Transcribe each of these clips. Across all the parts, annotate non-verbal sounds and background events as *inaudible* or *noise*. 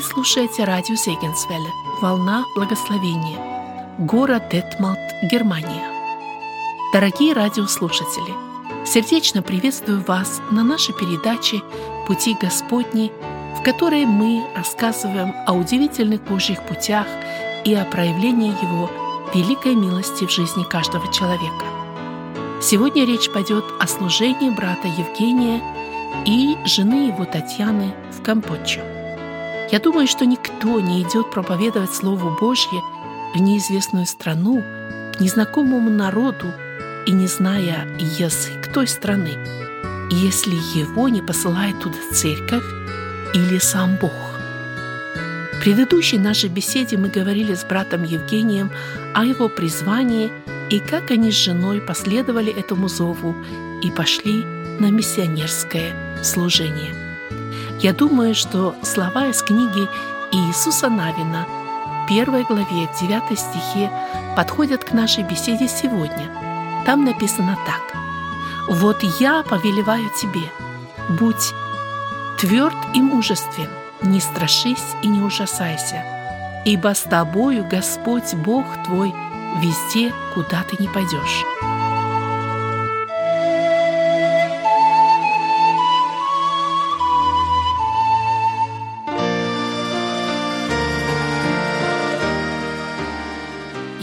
Вы слушаете радио Зегенсвелле «Волна благословения», город Детмалт, Германия. Дорогие радиослушатели, сердечно приветствую вас на нашей передаче «Пути Господни», в которой мы рассказываем о удивительных Божьих путях и о проявлении Его великой милости в жизни каждого человека. Сегодня речь пойдет о служении брата Евгения и жены его Татьяны в Камбоджу. Я думаю, что никто не идет проповедовать Слово Божье в неизвестную страну, к незнакомому народу и не зная язык той страны, если его не посылает туда церковь или сам Бог. В предыдущей нашей беседе мы говорили с братом Евгением о его призвании и как они с женой последовали этому зову и пошли на миссионерское служение. Я думаю, что слова из книги Иисуса Навина, первой главе, 9 стихе, подходят к нашей беседе сегодня. Там написано так. «Вот я повелеваю тебе, будь тверд и мужествен, не страшись и не ужасайся, ибо с тобою Господь Бог твой везде, куда ты не пойдешь».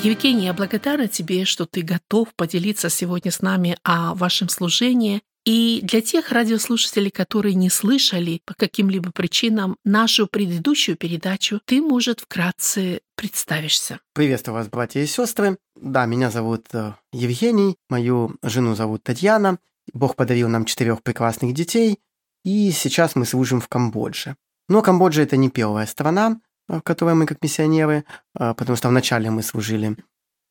Евгений, я благодарна тебе, что ты готов поделиться сегодня с нами о вашем служении. И для тех радиослушателей, которые не слышали по каким-либо причинам нашу предыдущую передачу, ты, может, вкратце представишься. Приветствую вас, братья и сестры. Да, меня зовут э, Евгений, мою жену зовут Татьяна. Бог подарил нам четырех прекрасных детей, и сейчас мы служим в Камбодже. Но Камбоджа это не первая страна, в которой мы как миссионеры, а, потому что вначале мы служили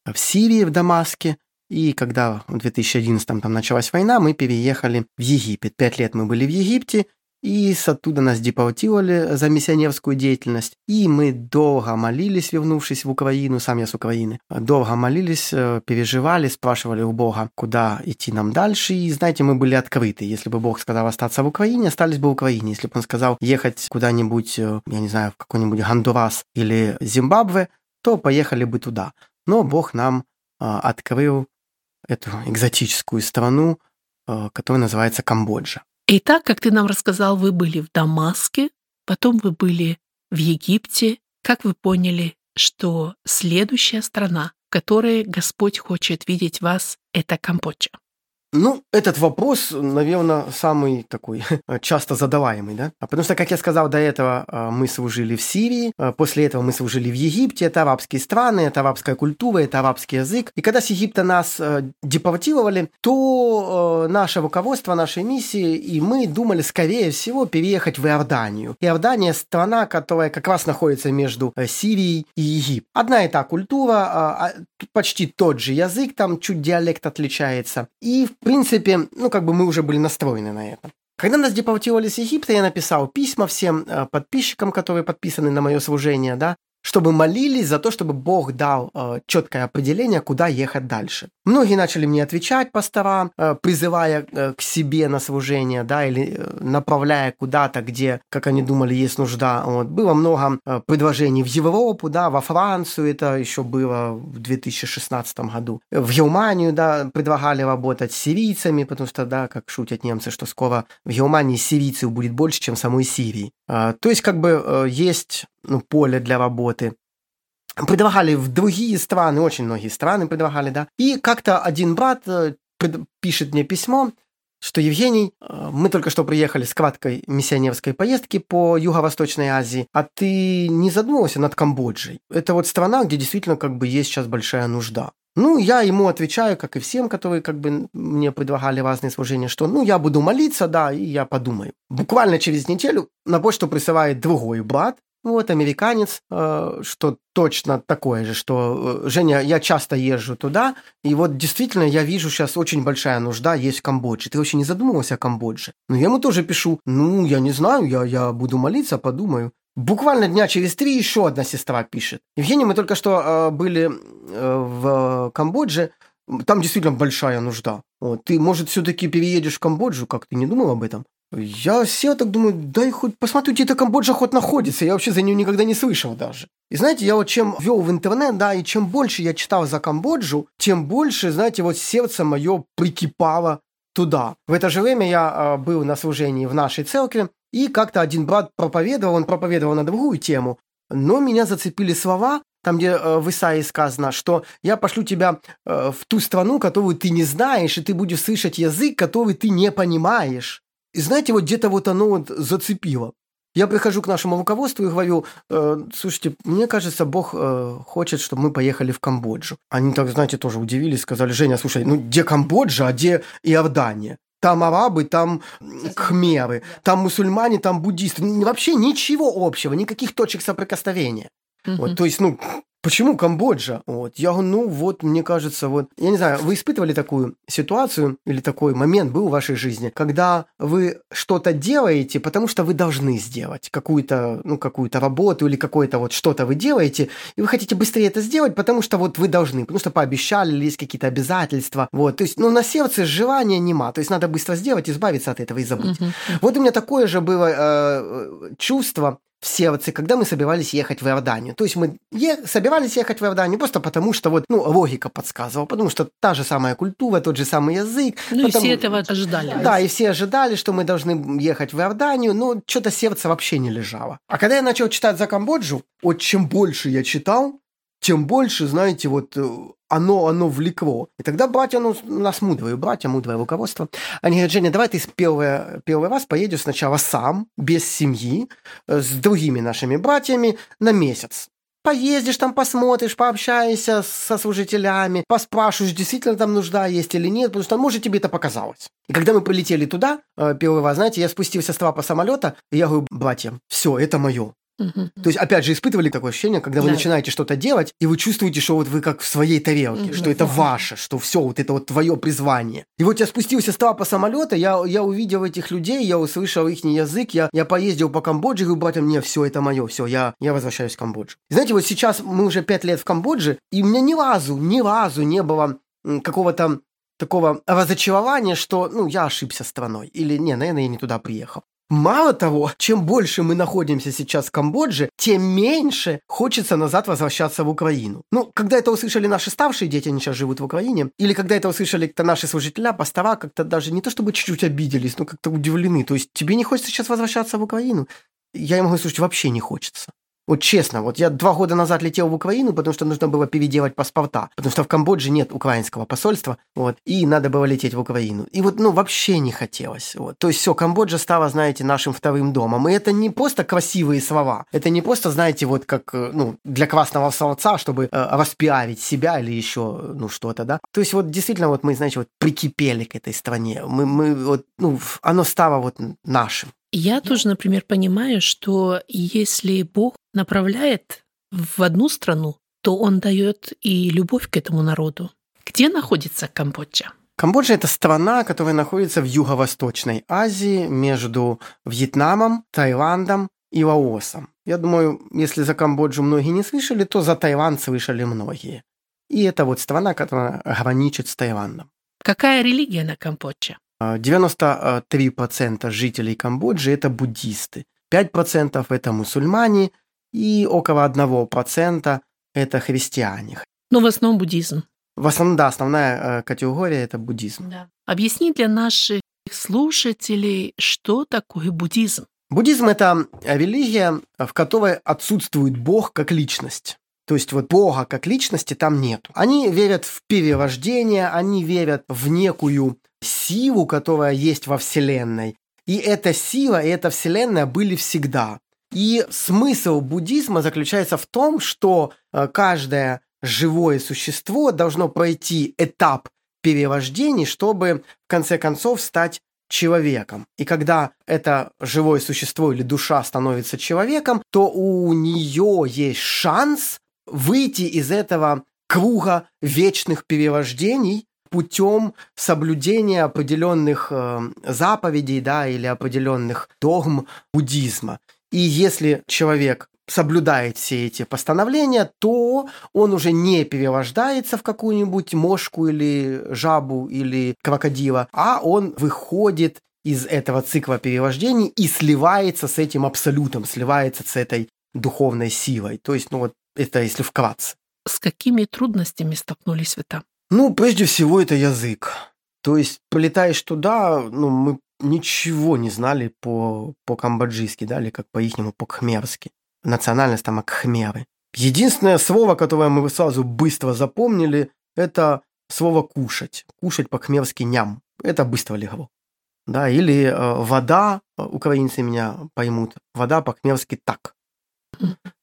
в Сирии, в Дамаске, и когда в 2011 там началась война, мы переехали в Египет. Пять лет мы были в Египте, и с оттуда нас депортировали за миссионерскую деятельность. И мы долго молились, вернувшись в Украину, сам я с Украины, долго молились, э, переживали, спрашивали у Бога, куда идти нам дальше. И, знаете, мы были открыты. Если бы Бог сказал остаться в Украине, остались бы в Украине. Если бы Он сказал ехать куда-нибудь, э, я не знаю, в какой-нибудь Гондурас или Зимбабве, то поехали бы туда. Но Бог нам э, открыл эту экзотическую страну, которая называется Камбоджа. И так, как ты нам рассказал, вы были в Дамаске, потом вы были в Египте. Как вы поняли, что следующая страна, в которой Господь хочет видеть вас, это Камбоджа? Ну, этот вопрос, наверное, самый такой *laughs* часто задаваемый, да? А потому что, как я сказал до этого, а, мы служили в Сирии, а после этого мы служили в Египте, это арабские страны, это арабская культура, это арабский язык. И когда с Египта нас депортировали, то наше руководство нашей миссии и мы думали, скорее всего, переехать в Иорданию. Иордания – страна, которая как раз находится между Сирией и Египтом. Одна и та культура, почти тот же язык, там чуть диалект отличается. И, в принципе, ну, как бы мы уже были настроены на это. Когда нас депортировали с Египта, я написал письма всем э, подписчикам, которые подписаны на мое служение, да, чтобы молились за то, чтобы Бог дал э, четкое определение, куда ехать дальше. Многие начали мне отвечать пастора, э, призывая э, к себе на служение, да, или э, направляя куда-то, где, как они думали, есть нужда. Вот. Было много э, предложений в Европу, да, во Францию, это еще было в 2016 году. В Германию, да, предлагали работать с сирийцами, потому что, да, как шутят немцы, что скоро в Германии сирийцев будет больше, чем самой Сирии. Э, то есть, как бы, э, есть ну, поле для работы. Предлагали в другие страны, очень многие страны предлагали, да. И как-то один брат э, пишет мне письмо, что Евгений, э, мы только что приехали с краткой миссионерской поездки по Юго-Восточной Азии, а ты не задумывался над Камбоджей? Это вот страна, где действительно как бы есть сейчас большая нужда. Ну, я ему отвечаю, как и всем, которые как бы мне предлагали разные служения, что ну, я буду молиться, да, и я подумаю. Буквально через неделю на почту присылает другой брат, вот, американец, э, что точно такое же, что э, Женя, я часто езжу туда, и вот действительно я вижу сейчас очень большая нужда есть в Камбодже. Ты вообще не задумывался о Камбодже? Ну, я ему тоже пишу, ну, я не знаю, я, я буду молиться, подумаю. Буквально дня через три еще одна сестра пишет. Евгений, мы только что э, были э, в Камбодже, там действительно большая нужда. Вот. Ты, может, все-таки переедешь в Камбоджу, как ты не думал об этом? Я сел так думаю, дай хоть посмотрю, где эта Камбоджа хоть находится. Я вообще за нее никогда не слышал даже. И знаете, я вот чем вел в интернет, да, и чем больше я читал за Камбоджу, тем больше, знаете, вот сердце мое прикипало туда. В это же время я э, был на служении в нашей церкви, и как-то один брат проповедовал, он проповедовал на другую тему, но меня зацепили слова, там, где э, в Исаии сказано, что я пошлю тебя э, в ту страну, которую ты не знаешь, и ты будешь слышать язык, который ты не понимаешь. И знаете, вот где-то вот оно вот зацепило. Я прихожу к нашему руководству и говорю, э, слушайте, мне кажется, Бог э, хочет, чтобы мы поехали в Камбоджу. Они так, знаете, тоже удивились, сказали, Женя, слушай, ну где Камбоджа, а где Иордания? Там арабы, там кхмеры, там мусульмане, там буддисты. Вообще ничего общего, никаких точек соприкосновения. Угу. Вот, то есть, ну, Почему Камбоджа? Вот. Я говорю, ну вот, мне кажется, вот... Я не знаю, вы испытывали такую ситуацию или такой момент был в вашей жизни, когда вы что-то делаете, потому что вы должны сделать какую-то, ну, какую-то работу или какое-то вот что-то вы делаете, и вы хотите быстрее это сделать, потому что вот вы должны, потому что пообещали, или есть какие-то обязательства, вот. То есть, ну, на сердце желания нема, то есть надо быстро сделать, избавиться от этого и забыть. Uh-huh. Вот у меня такое же было э, чувство, в сердце, когда мы собирались ехать в Иорданию. То есть мы е- собирались ехать в Иорданию просто потому, что вот, ну, логика подсказывала, потому что та же самая культура, тот же самый язык. Ну потому... и все этого ожидали. Да, и все ожидали, что мы должны ехать в Иорданию, но что-то сердце вообще не лежало. А когда я начал читать за Камбоджу, вот чем больше я читал, тем больше, знаете, вот э, оно, оно влекло. И тогда братья, ну, нас мудрые братья, мудрое руководство, они говорят, Женя, давай ты первый, первый раз поедешь сначала сам, без семьи, э, с другими нашими братьями на месяц. Поездишь там, посмотришь, пообщаешься со служителями, поспрашиваешь, действительно там нужда есть или нет, потому что, может, тебе это показалось. И когда мы полетели туда, э, первый раз, знаете, я спустился с трапа самолета, и я говорю, братья, все, это мое. Угу. То есть, опять же, испытывали такое ощущение, когда вы да. начинаете что-то делать, и вы чувствуете, что вот вы как в своей тарелке, угу. что это ваше, что все, вот это вот твое призвание. И вот я спустился с трапа самолета, я, я увидел этих людей, я услышал их язык, я, я поездил по Камбодже, и говорю, батя, мне все это мое, все, я, я возвращаюсь в Камбоджу. И знаете, вот сейчас мы уже пять лет в Камбодже, и у меня ни разу, ни разу не было какого-то такого разочарования, что, ну, я ошибся страной. Или, не, наверное, я не туда приехал. Мало того, чем больше мы находимся сейчас в Камбодже, тем меньше хочется назад возвращаться в Украину. Ну, когда это услышали наши старшие дети, они сейчас живут в Украине, или когда это услышали кто наши служителя, пастора, как-то даже не то чтобы чуть-чуть обиделись, но как-то удивлены. То есть тебе не хочется сейчас возвращаться в Украину? Я им говорю, слушайте, вообще не хочется. Вот честно, вот я два года назад летел в Украину, потому что нужно было переделать паспорта, потому что в Камбодже нет украинского посольства, вот, и надо было лететь в Украину. И вот, ну, вообще не хотелось. Вот. То есть все, Камбоджа стала, знаете, нашим вторым домом. И это не просто красивые слова, это не просто, знаете, вот как, э, ну, для красного словца, чтобы э, распиарить себя или еще, ну, что-то, да. То есть вот действительно вот мы, знаете, вот прикипели к этой стране. Мы, мы вот, ну, оно стало вот нашим. Я тоже, например, понимаю, что если Бог направляет в одну страну, то Он дает и любовь к этому народу. Где находится Камбоджа? Камбоджа – это страна, которая находится в Юго-Восточной Азии между Вьетнамом, Таиландом и Лаосом. Я думаю, если за Камбоджу многие не слышали, то за Таиланд слышали многие. И это вот страна, которая граничит с Таиландом. Какая религия на Камбодже? 93% жителей Камбоджи – это буддисты, 5% – это мусульмане и около 1% – это христиане. Ну, в основном буддизм. В основном, да, основная э, категория – это буддизм. Да. Объясни для наших слушателей, что такое буддизм. Буддизм – это религия, в которой отсутствует Бог как личность. То есть вот Бога как личности там нет. Они верят в перерождение, они верят в некую силу, которая есть во Вселенной. И эта сила, и эта Вселенная были всегда. И смысл буддизма заключается в том, что э, каждое живое существо должно пройти этап перерождений, чтобы в конце концов стать человеком. И когда это живое существо или душа становится человеком, то у нее есть шанс выйти из этого круга вечных перерождений путем соблюдения определенных э, заповедей да, или определенных догм буддизма. И если человек соблюдает все эти постановления, то он уже не перерождается в какую-нибудь мошку или жабу или крокодила, а он выходит из этого цикла перерождений и сливается с этим абсолютом, сливается с этой духовной силой. То есть, ну вот это если вкратце. С какими трудностями столкнулись вы там? Ну, прежде всего, это язык. То есть, полетаешь туда, ну, мы ничего не знали по, по-камбоджийски, да, или как по-ихнему, по-кхмерски. Национальность там акхмеры. Единственное слово, которое мы сразу быстро запомнили, это слово «кушать». Кушать по-кхмерски «ням». Это быстро легло. Да, или э, вода, украинцы меня поймут, вода по-кхмерски «так».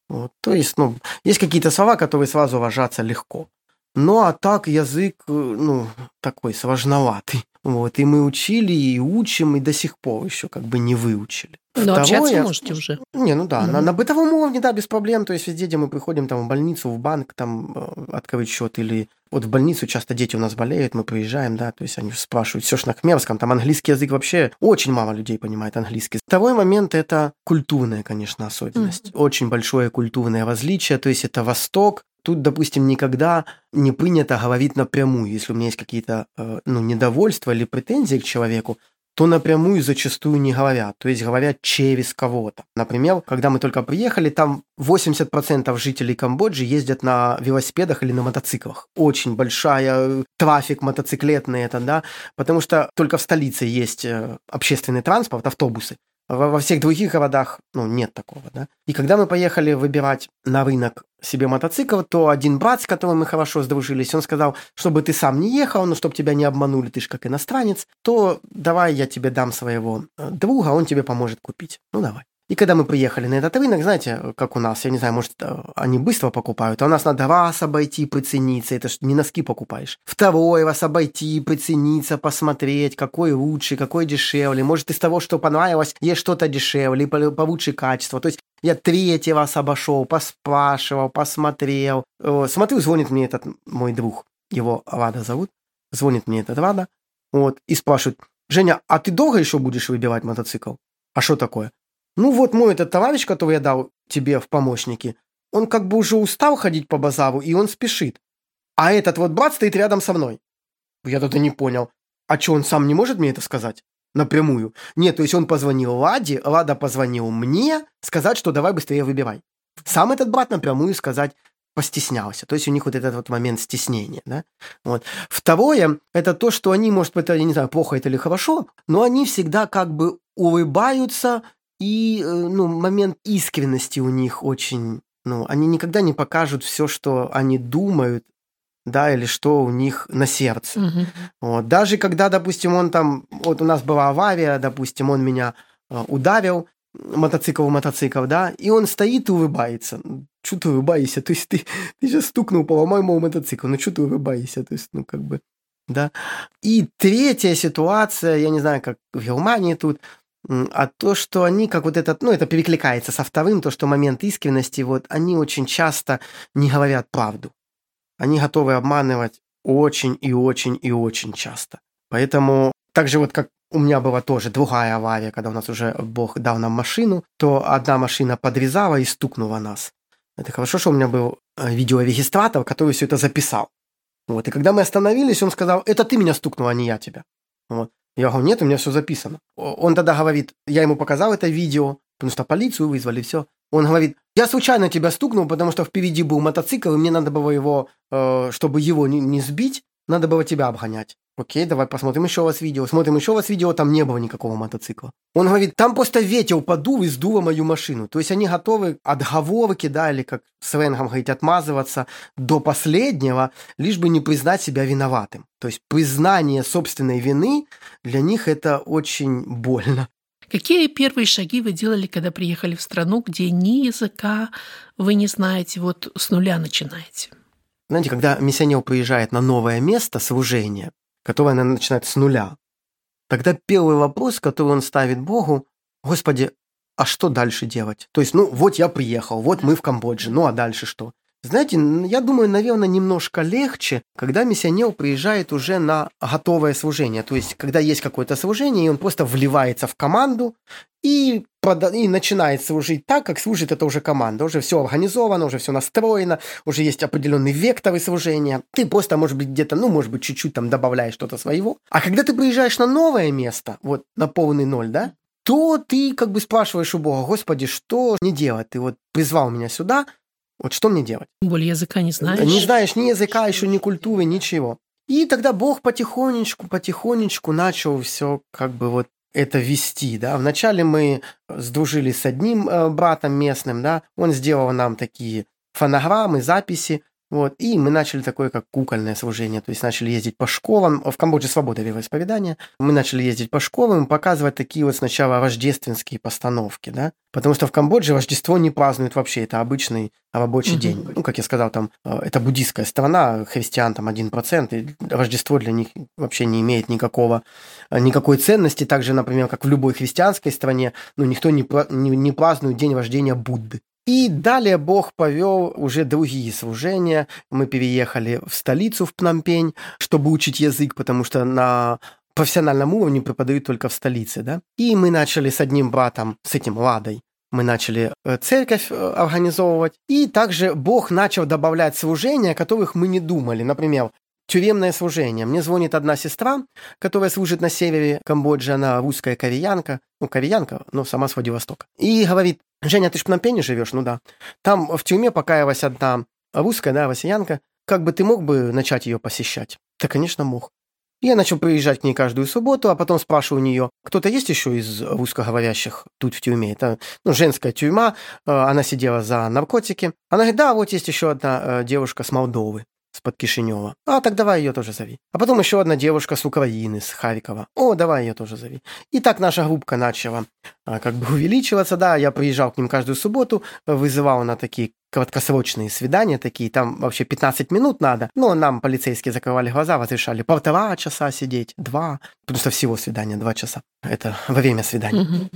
Вот, то есть, ну, есть какие-то слова, которые сразу ложатся легко. Ну, а так язык, э, ну, такой сложноватый. Вот, и мы учили, и учим, и до сих пор еще как бы не выучили. Но Второе, общаться можете уже. Не, ну да, mm-hmm. на, на бытовом уровне, да, без проблем. То есть везде, где мы приходим там в больницу, в банк, там э, открыть счет или вот в больницу часто дети у нас болеют, мы приезжаем, да, то есть они спрашивают, все ж на хмерском, там английский язык вообще, очень мало людей понимает английский. Второй момент – это культурная, конечно, особенность. Mm-hmm. Очень большое культурное различие, то есть это Восток, Тут, допустим, никогда не принято говорить напрямую. Если у меня есть какие-то э, ну, недовольства или претензии к человеку, то напрямую зачастую не говорят, то есть говорят через кого-то. Например, когда мы только приехали, там 80% жителей Камбоджи ездят на велосипедах или на мотоциклах. Очень большая э, трафик мотоциклетный это, да, потому что только в столице есть э, общественный транспорт, автобусы. Во, во всех других городах, ну, нет такого, да. И когда мы поехали выбирать на рынок себе мотоцикл, то один брат, с которым мы хорошо сдружились, он сказал, чтобы ты сам не ехал, но чтобы тебя не обманули, ты же как иностранец, то давай я тебе дам своего э, друга, он тебе поможет купить. Ну, давай. И когда мы приехали на этот рынок, знаете, как у нас, я не знаю, может, э, они быстро покупают, а у нас надо раз обойти, прицениться, это ж не носки покупаешь. Второй раз обойти, прицениться, посмотреть, какой лучше, какой дешевле. Может, из того, что понравилось, есть что-то дешевле, получше качество. То есть я третий раз обошел, поспрашивал, посмотрел. Смотрю, звонит мне этот мой друг, его Рада зовут, звонит мне этот Рада, вот, и спрашивает, Женя, а ты долго еще будешь выбивать мотоцикл? А что такое? Ну вот мой этот товарищ, который я дал тебе в помощники, он как бы уже устал ходить по базару, и он спешит. А этот вот брат стоит рядом со мной. Я тогда не понял. А что, он сам не может мне это сказать? Напрямую. Нет, то есть он позвонил Ладе, Лада позвонил мне, сказать, что давай быстрее выбирай. Сам этот брат напрямую сказать постеснялся. То есть у них вот этот вот момент стеснения. Да? Вот. Второе, это то, что они, может быть, я не знаю, плохо это или хорошо, но они всегда как бы улыбаются и, э, ну, момент искренности у них очень... Ну, они никогда не покажут все, что они думают, да, или что у них на сердце. Угу. Вот. Даже когда, допустим, он там... Вот у нас была авария, допустим, он меня э, ударил, мотоцикл мотоцикл, да, и он стоит и улыбается. Что ты улыбаешься? То есть ты, *laughs* ты же стукнул, поломай мой мотоцикл, ну что ты улыбаешься? То есть, ну как бы, да. И третья ситуация, я не знаю, как в Германии тут, а то, что они, как вот этот, ну, это перекликается со вторым, то, что момент искренности, вот, они очень часто не говорят правду. Они готовы обманывать очень и очень и очень часто. Поэтому, так же вот как у меня была тоже другая авария, когда у нас уже Бог дал нам машину, то одна машина подрезала и стукнула нас. Это хорошо, что у меня был э, видеорегистратор, который все это записал. Вот, и когда мы остановились, он сказал, это ты меня стукнул, а не я тебя. Вот. Я говорю, нет, у меня все записано. Он тогда говорит, я ему показал это видео, потому что полицию вызвали, все. Он говорит, я случайно тебя стукнул, потому что впереди был мотоцикл, и мне надо было его, э, чтобы его не, не сбить, надо было тебя обгонять. Окей, давай посмотрим еще вас видео. Смотрим еще вас видео, там не было никакого мотоцикла. Он говорит, там просто ветер подул и сдуло мою машину. То есть они готовы отговорки, да, или как сленгом говорить, отмазываться до последнего, лишь бы не признать себя виноватым. То есть признание собственной вины для них это очень больно. Какие первые шаги вы делали, когда приехали в страну, где ни языка вы не знаете, вот с нуля начинаете? Знаете, когда миссионер приезжает на новое место служения, которое она начинает с нуля, тогда первый вопрос, который он ставит Богу, Господи, а что дальше делать? То есть, ну, вот я приехал, вот мы в Камбодже, ну а дальше что? Знаете, я думаю, наверное, немножко легче, когда миссионер приезжает уже на готовое служение. То есть, когда есть какое-то служение, и он просто вливается в команду и, и начинает служить так, как служит это уже команда. Уже все организовано, уже все настроено, уже есть определенный вектор служения. Ты просто, может быть, где-то, ну, может быть, чуть-чуть там добавляешь что-то своего. А когда ты приезжаешь на новое место, вот на полный ноль, да, то ты как бы спрашиваешь у Бога, Господи, что мне делать? Ты вот призвал меня сюда, вот что мне делать? Тем более языка не знаешь. Не знаешь ни языка, еще ни культуры, ничего. И тогда Бог потихонечку, потихонечку начал все как бы вот это вести, да. Вначале мы сдружились с одним э, братом местным, да, он сделал нам такие фонограммы, записи, вот, и мы начали такое, как кукольное служение, то есть начали ездить по школам, в Камбодже свобода вероисповедания, мы начали ездить по школам, показывать такие вот сначала рождественские постановки, да, потому что в Камбодже Рождество не празднуют вообще, это обычный рабочий mm-hmm. день. Ну, как я сказал, там, э, это буддийская страна, христиан там 1%, и Рождество для них вообще не имеет никакого, э, никакой ценности, так же, например, как в любой христианской стране, ну, никто не, не, не празднует день рождения Будды. И далее Бог повел уже другие служения. Мы переехали в столицу, в Пномпень, чтобы учить язык, потому что на профессиональном уровне преподают только в столице, да. И мы начали с одним братом, с этим Ладой, мы начали э, церковь э, организовывать. И также Бог начал добавлять служения, о которых мы не думали. Например, тюремное служение. Мне звонит одна сестра, которая служит на севере Камбоджи, она русская кореянка, ну, кореянка, но сама с Владивостока. И говорит, Женя, ты ж в Пномпене живешь? Ну да. Там в тюрьме покаялась одна русская, да, россиянка. Как бы ты мог бы начать ее посещать? Да, конечно, мог. Я начал приезжать к ней каждую субботу, а потом спрашиваю у нее, кто-то есть еще из русскоговорящих тут в тюрьме? Это ну, женская тюрьма, э, она сидела за наркотики. Она говорит, да, вот есть еще одна э, девушка с Молдовы с-под Кишинева. А, так давай ее тоже зови. А потом еще одна девушка с Украины, с Харькова. О, давай ее тоже зови. И так наша группка начала а, как бы увеличиваться. Да, я приезжал к ним каждую субботу, вызывал на такие краткосрочные свидания такие, там вообще 15 минут надо. Но нам полицейские закрывали глаза, разрешали полтора часа сидеть, два, потому что всего свидания два часа. Это время свидания.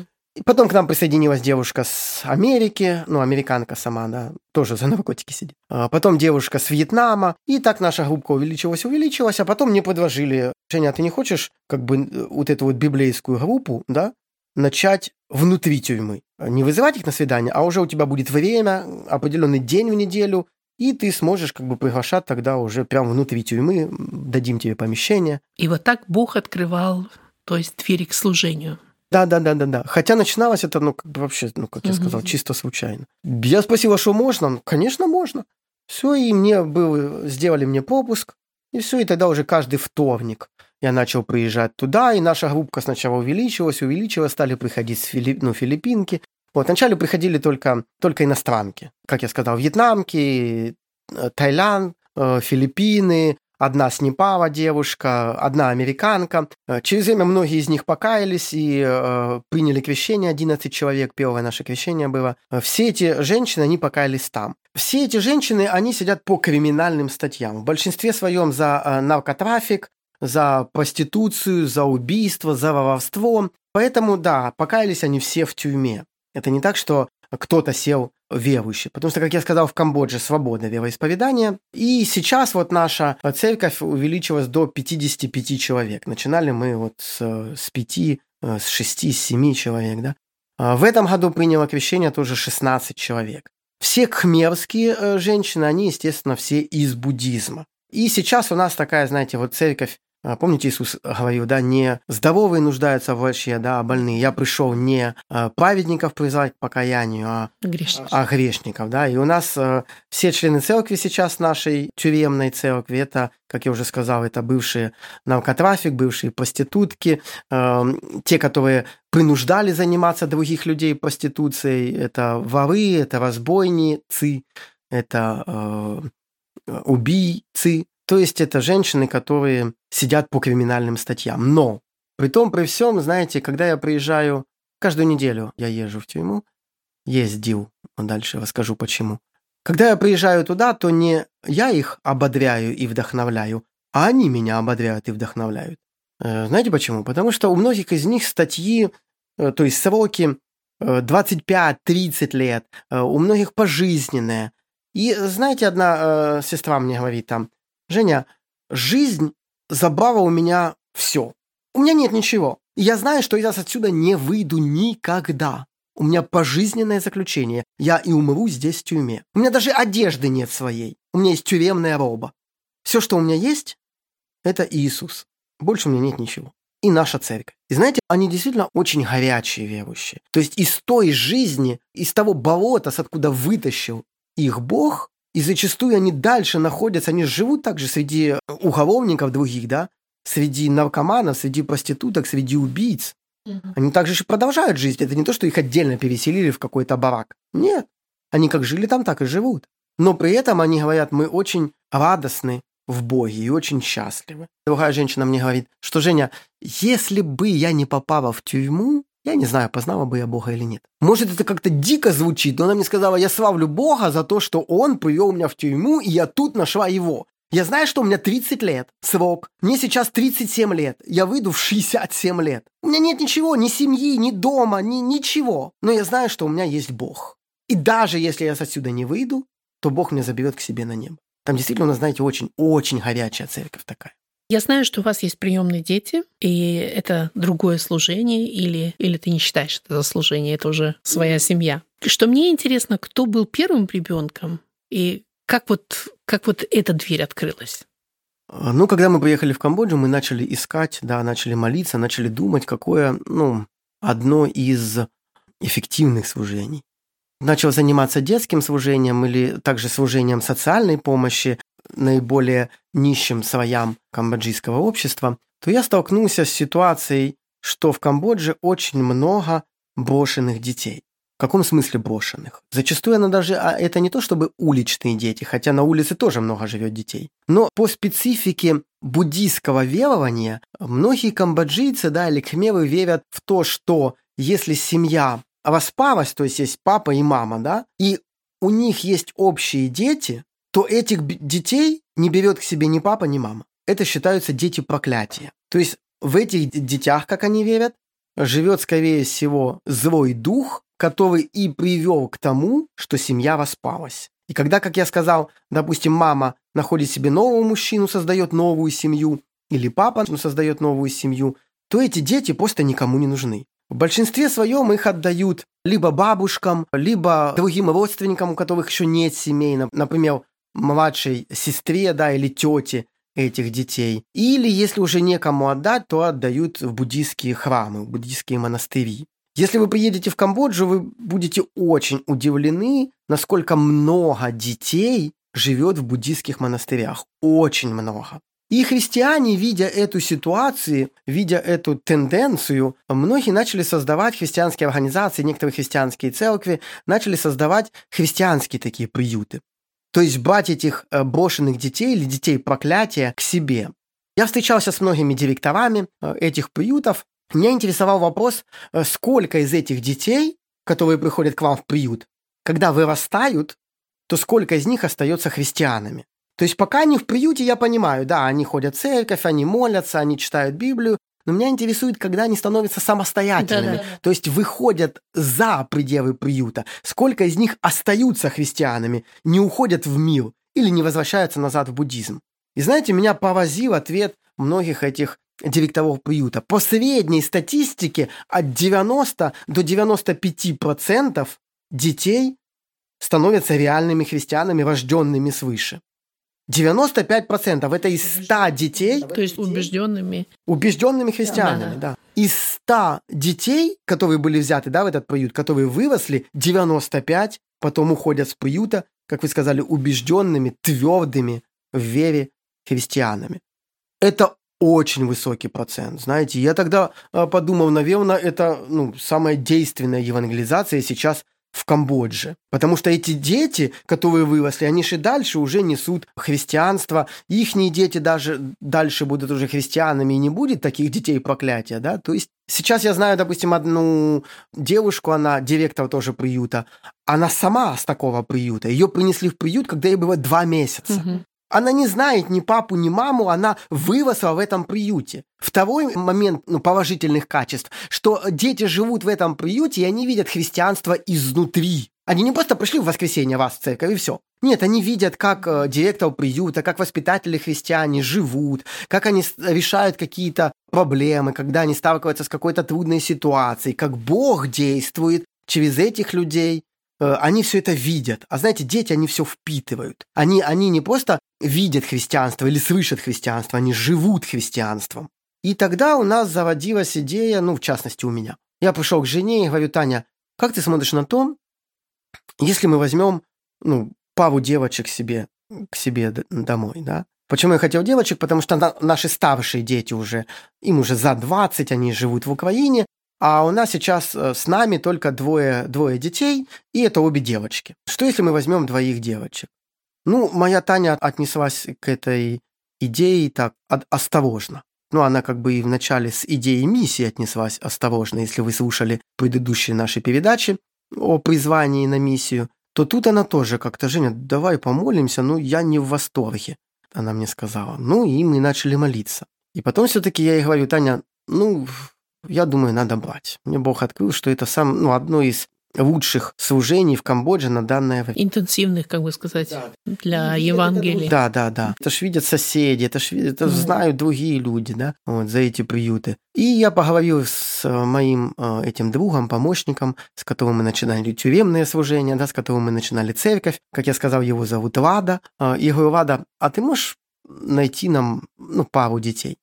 Потом к нам присоединилась девушка с Америки, ну, американка сама, да, тоже за наркотики сидит. А потом девушка с Вьетнама. И так наша группа увеличилась, увеличилась, а потом мне предложили, Женя, ты не хочешь как бы э, вот эту вот библейскую группу, да, начать внутри тюрьмы? Не вызывать их на свидание, а уже у тебя будет время, определенный день в неделю, и ты сможешь как бы приглашать тогда уже прямо внутри тюрьмы, дадим тебе помещение. И вот так Бог открывал, то есть двери к служению. Да, да, да, да, да. Хотя начиналось это, ну, как бы вообще, ну, как я сказал, чисто случайно. Я спросила, что можно? Ну, конечно, можно. Все, и мне был, сделали мне пропуск, и все, и тогда уже каждый вторник я начал приезжать туда, и наша группа сначала увеличилась, увеличилась, стали приходить с Филипп, ну, филиппинки. Вот, вначале приходили только, только иностранки, как я сказал, вьетнамки, э, Таиланд, э, Филиппины, одна с Непала девушка, одна американка. Э, через время многие из них покаялись и э, приняли крещение, 11 человек, первое наше крещение было. Э, все эти женщины, они покаялись там. Все эти женщины, они сидят по криминальным статьям. В большинстве своем за э, наркотрафик, за проституцию, за убийство, за воровство. Поэтому, да, покаялись они все в тюрьме. Это не так, что кто-то сел верующий. Потому что, как я сказал, в Камбодже свобода вероисповедания. И сейчас вот наша церковь увеличилась до 55 человек. Начинали мы вот с, с 5, с 6, с 7 человек. Да? А в этом году приняло крещение тоже 16 человек. Все кхмерские э, женщины, они, естественно, все из буддизма. И сейчас у нас такая, знаете, вот церковь помните, Иисус говорил, да, не здоровые нуждаются в враче, да, а больные. Я пришел не а, праведников призвать к покаянию, а грешников. а грешников, да. И у нас э, все члены церкви сейчас нашей тюремной церкви, это, как я уже сказал, это бывшие наркотрафик, бывшие проститутки, э, те, которые принуждали заниматься других людей проституцией, это воры, это разбойницы, это э, убийцы, то есть это женщины, которые сидят по криминальным статьям. Но при том, при всем, знаете, когда я приезжаю, каждую неделю я езжу в тюрьму, ездил, дальше расскажу почему. Когда я приезжаю туда, то не я их ободряю и вдохновляю, а они меня ободряют и вдохновляют. Э, знаете почему? Потому что у многих из них статьи, э, то есть сроки 25-30 э, лет, у многих пожизненные. И знаете, одна сестра мне говорит там, Женя, жизнь забрала у меня все. У меня нет ничего. Я знаю, что я отсюда не выйду никогда. У меня пожизненное заключение. Я и умру здесь в тюрьме. У меня даже одежды нет своей. У меня есть тюремная роба. Все, что у меня есть, это Иисус. Больше у меня нет ничего. И наша церковь. И знаете, они действительно очень горячие верующие. То есть из той жизни, из того болота, с откуда вытащил их Бог, и зачастую они дальше находятся, они живут также среди уголовников других, да, среди наркоманов, среди проституток, среди убийц. Они также еще продолжают жить. Это не то, что их отдельно переселили в какой-то барак. Нет. Они как жили там, так и живут. Но при этом они говорят, мы очень радостны в Боге и очень счастливы. Другая женщина мне говорит, что, Женя, если бы я не попала в тюрьму, я не знаю, познала бы я Бога или нет. Может, это как-то дико звучит, но она мне сказала, я славлю Бога за то, что Он привел меня в тюрьму, и я тут нашла Его. Я знаю, что у меня 30 лет, срок. Мне сейчас 37 лет. Я выйду в 67 лет. У меня нет ничего, ни семьи, ни дома, ни ничего. Но я знаю, что у меня есть Бог. И даже если я отсюда не выйду, то Бог меня заберет к себе на небо. Там действительно, у нас, знаете, очень-очень горячая церковь такая. Я знаю, что у вас есть приемные дети, и это другое служение, или, или ты не считаешь это служение, это уже своя семья. Что мне интересно, кто был первым ребенком и как вот, как вот эта дверь открылась? А, ну, когда мы приехали в Камбоджу, мы начали искать, да, начали молиться, начали думать, какое, ну, одно из эффективных служений. Начал заниматься детским служением или также служением социальной помощи наиболее нищим слоям камбоджийского общества, то я столкнулся с ситуацией, что в Камбодже очень много брошенных детей. В каком смысле брошенных? Зачастую она даже, а это не то чтобы уличные дети, хотя на улице тоже много живет детей. Но по специфике буддийского верования многие камбоджийцы, да, или кхмеры верят в то, что если семья распалась, то есть есть папа и мама, да, и у них есть общие дети, то этих детей не берет к себе ни папа, ни мама. Это считаются дети проклятия. То есть в этих детях, как они верят, живет, скорее всего, злой дух, который и привел к тому, что семья распалась. И когда, как я сказал, допустим, мама находит себе нового мужчину, создает новую семью, или папа создает новую семью, то эти дети просто никому не нужны. В большинстве своем их отдают либо бабушкам, либо другим родственникам, у которых еще нет семей, например, младшей сестре, да, или тете этих детей. Или, если уже некому отдать, то отдают в буддийские храмы, в буддийские монастыри. Если вы приедете в Камбоджу, вы будете очень удивлены, насколько много детей живет в буддийских монастырях. Очень много. И христиане, видя эту ситуацию, видя эту тенденцию, многие начали создавать христианские организации, некоторые христианские церкви начали создавать христианские такие приюты. То есть брать этих э, брошенных детей или детей проклятия к себе. Я встречался с многими директорами э, этих приютов, меня интересовал вопрос, э, сколько из этих детей, которые приходят к вам в приют, когда вырастают, то сколько из них остается христианами. То есть пока они в приюте, я понимаю, да, они ходят в церковь, они молятся, они читают Библию, но меня интересует, когда они становятся самостоятельными, да, да, да. то есть выходят за пределы приюта. Сколько из них остаются христианами, не уходят в мир или не возвращаются назад в буддизм. И знаете, меня поразил ответ многих этих директоров приюта. По средней статистике от 90 до 95 процентов детей становятся реальными христианами, рожденными свыше. 95% это из 100 детей. То есть убежденными. Убежденными христианами, да. да. Из 100 детей, которые были взяты да, в этот приют, которые выросли, 95 потом уходят с приюта, как вы сказали, убежденными, твердыми в вере христианами. Это очень высокий процент, знаете. Я тогда а, подумал, наверное, это ну, самая действенная евангелизация сейчас в Камбодже. Потому что эти дети, которые выросли, они же дальше уже несут христианство. Ихние дети даже дальше будут уже христианами, и не будет таких детей проклятия, да. То есть сейчас я знаю, допустим, одну девушку, она директор тоже приюта, она сама с такого приюта. Ее принесли в приют, когда ей было два месяца. Угу. Она не знает ни папу, ни маму, она выросла в этом приюте. Второй момент ну, положительных качеств, что дети живут в этом приюте, и они видят христианство изнутри. Они не просто пришли в воскресенье вас в церковь и все. Нет, они видят, как э, директор приюта, как воспитатели христиане живут, как они решают какие-то проблемы, когда они сталкиваются с какой-то трудной ситуацией, как Бог действует через этих людей. Э, они все это видят. А знаете, дети, они все впитывают. Они, они не просто видят христианство или слышат христианство, они живут христианством. И тогда у нас заводилась идея, ну, в частности, у меня. Я пришел к жене и говорю, Таня, как ты смотришь на то, если мы возьмем, ну, пару девочек себе, к себе домой, да? Почему я хотел девочек? Потому что на, наши старшие дети уже, им уже за 20, они живут в Украине, а у нас сейчас э, с нами только двое, двое детей, и это обе девочки. Что если мы возьмем двоих девочек? Ну, моя Таня отнеслась к этой идее так осторожно. Ну, она как бы и вначале с идеей миссии отнеслась осторожно, если вы слушали предыдущие наши передачи о призвании на миссию, то тут она тоже как-то, Женя, давай помолимся, ну, я не в восторге, она мне сказала. Ну, и мы начали молиться. И потом все-таки я ей говорю, Таня, ну, я думаю, надо брать. Мне Бог открыл, что это сам, ну, одно из лучших служений в Камбодже на данное время. Интенсивных, как бы сказать, да. для Евангелия. Да, да, да. Это ж видят соседи, это ж это mm. знают другие люди, да, вот, за эти приюты. И я поговорил с моим э, этим другом, помощником, с которым мы начинали тюремное служение, да, с которым мы начинали церковь. Как я сказал, его зовут Лада. Э, и говорю, Лада, а ты можешь найти нам, ну, пару детей?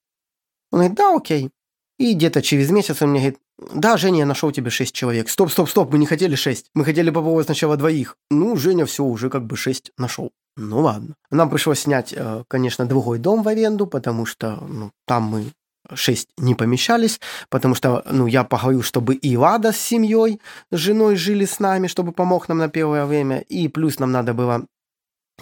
Он говорит, да, окей. И где-то через месяц он мне говорит, да, Женя, я нашел тебе шесть человек. Стоп, стоп, стоп, мы не хотели шесть. Мы хотели попробовать сначала двоих. Ну, Женя все, уже как бы шесть нашел. Ну ладно. Нам пришлось снять, э, конечно, другой дом в аренду, потому что ну, там мы шесть не помещались, потому что, ну, я поговорил, чтобы и Лада с семьей, с женой жили с нами, чтобы помог нам на первое время, и плюс нам надо было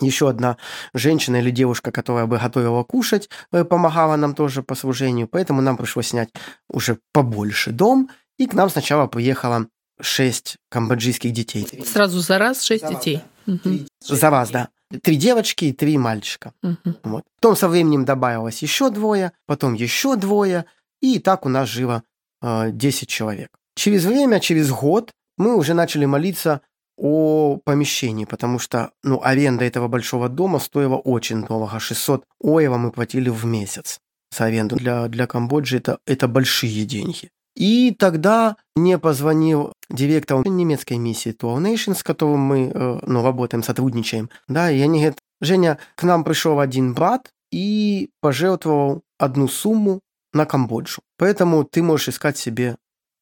еще одна женщина или девушка, которая бы готовила кушать, э, помогала нам тоже по служению, поэтому нам пришлось снять уже побольше дом, и к нам сначала приехало шесть камбоджийских детей. Сразу за раз шесть за детей? Да. угу. За раз, да. Три девочки и три мальчика. Угу. Вот. Потом со временем добавилось еще двое, потом еще двое, и так у нас жило э, 10 человек. Через время, через год мы уже начали молиться о помещении, потому что ну, аренда этого большого дома стоила очень дорого. 600 оева мы платили в месяц за аренду. Для, для Камбоджи это, это большие деньги. И тогда мне позвонил директор немецкой миссии Tour Nation, с которым мы э, ну, работаем, сотрудничаем. Да, и они говорят, Женя, к нам пришел один брат и пожертвовал одну сумму на Камбоджу. Поэтому ты можешь искать себе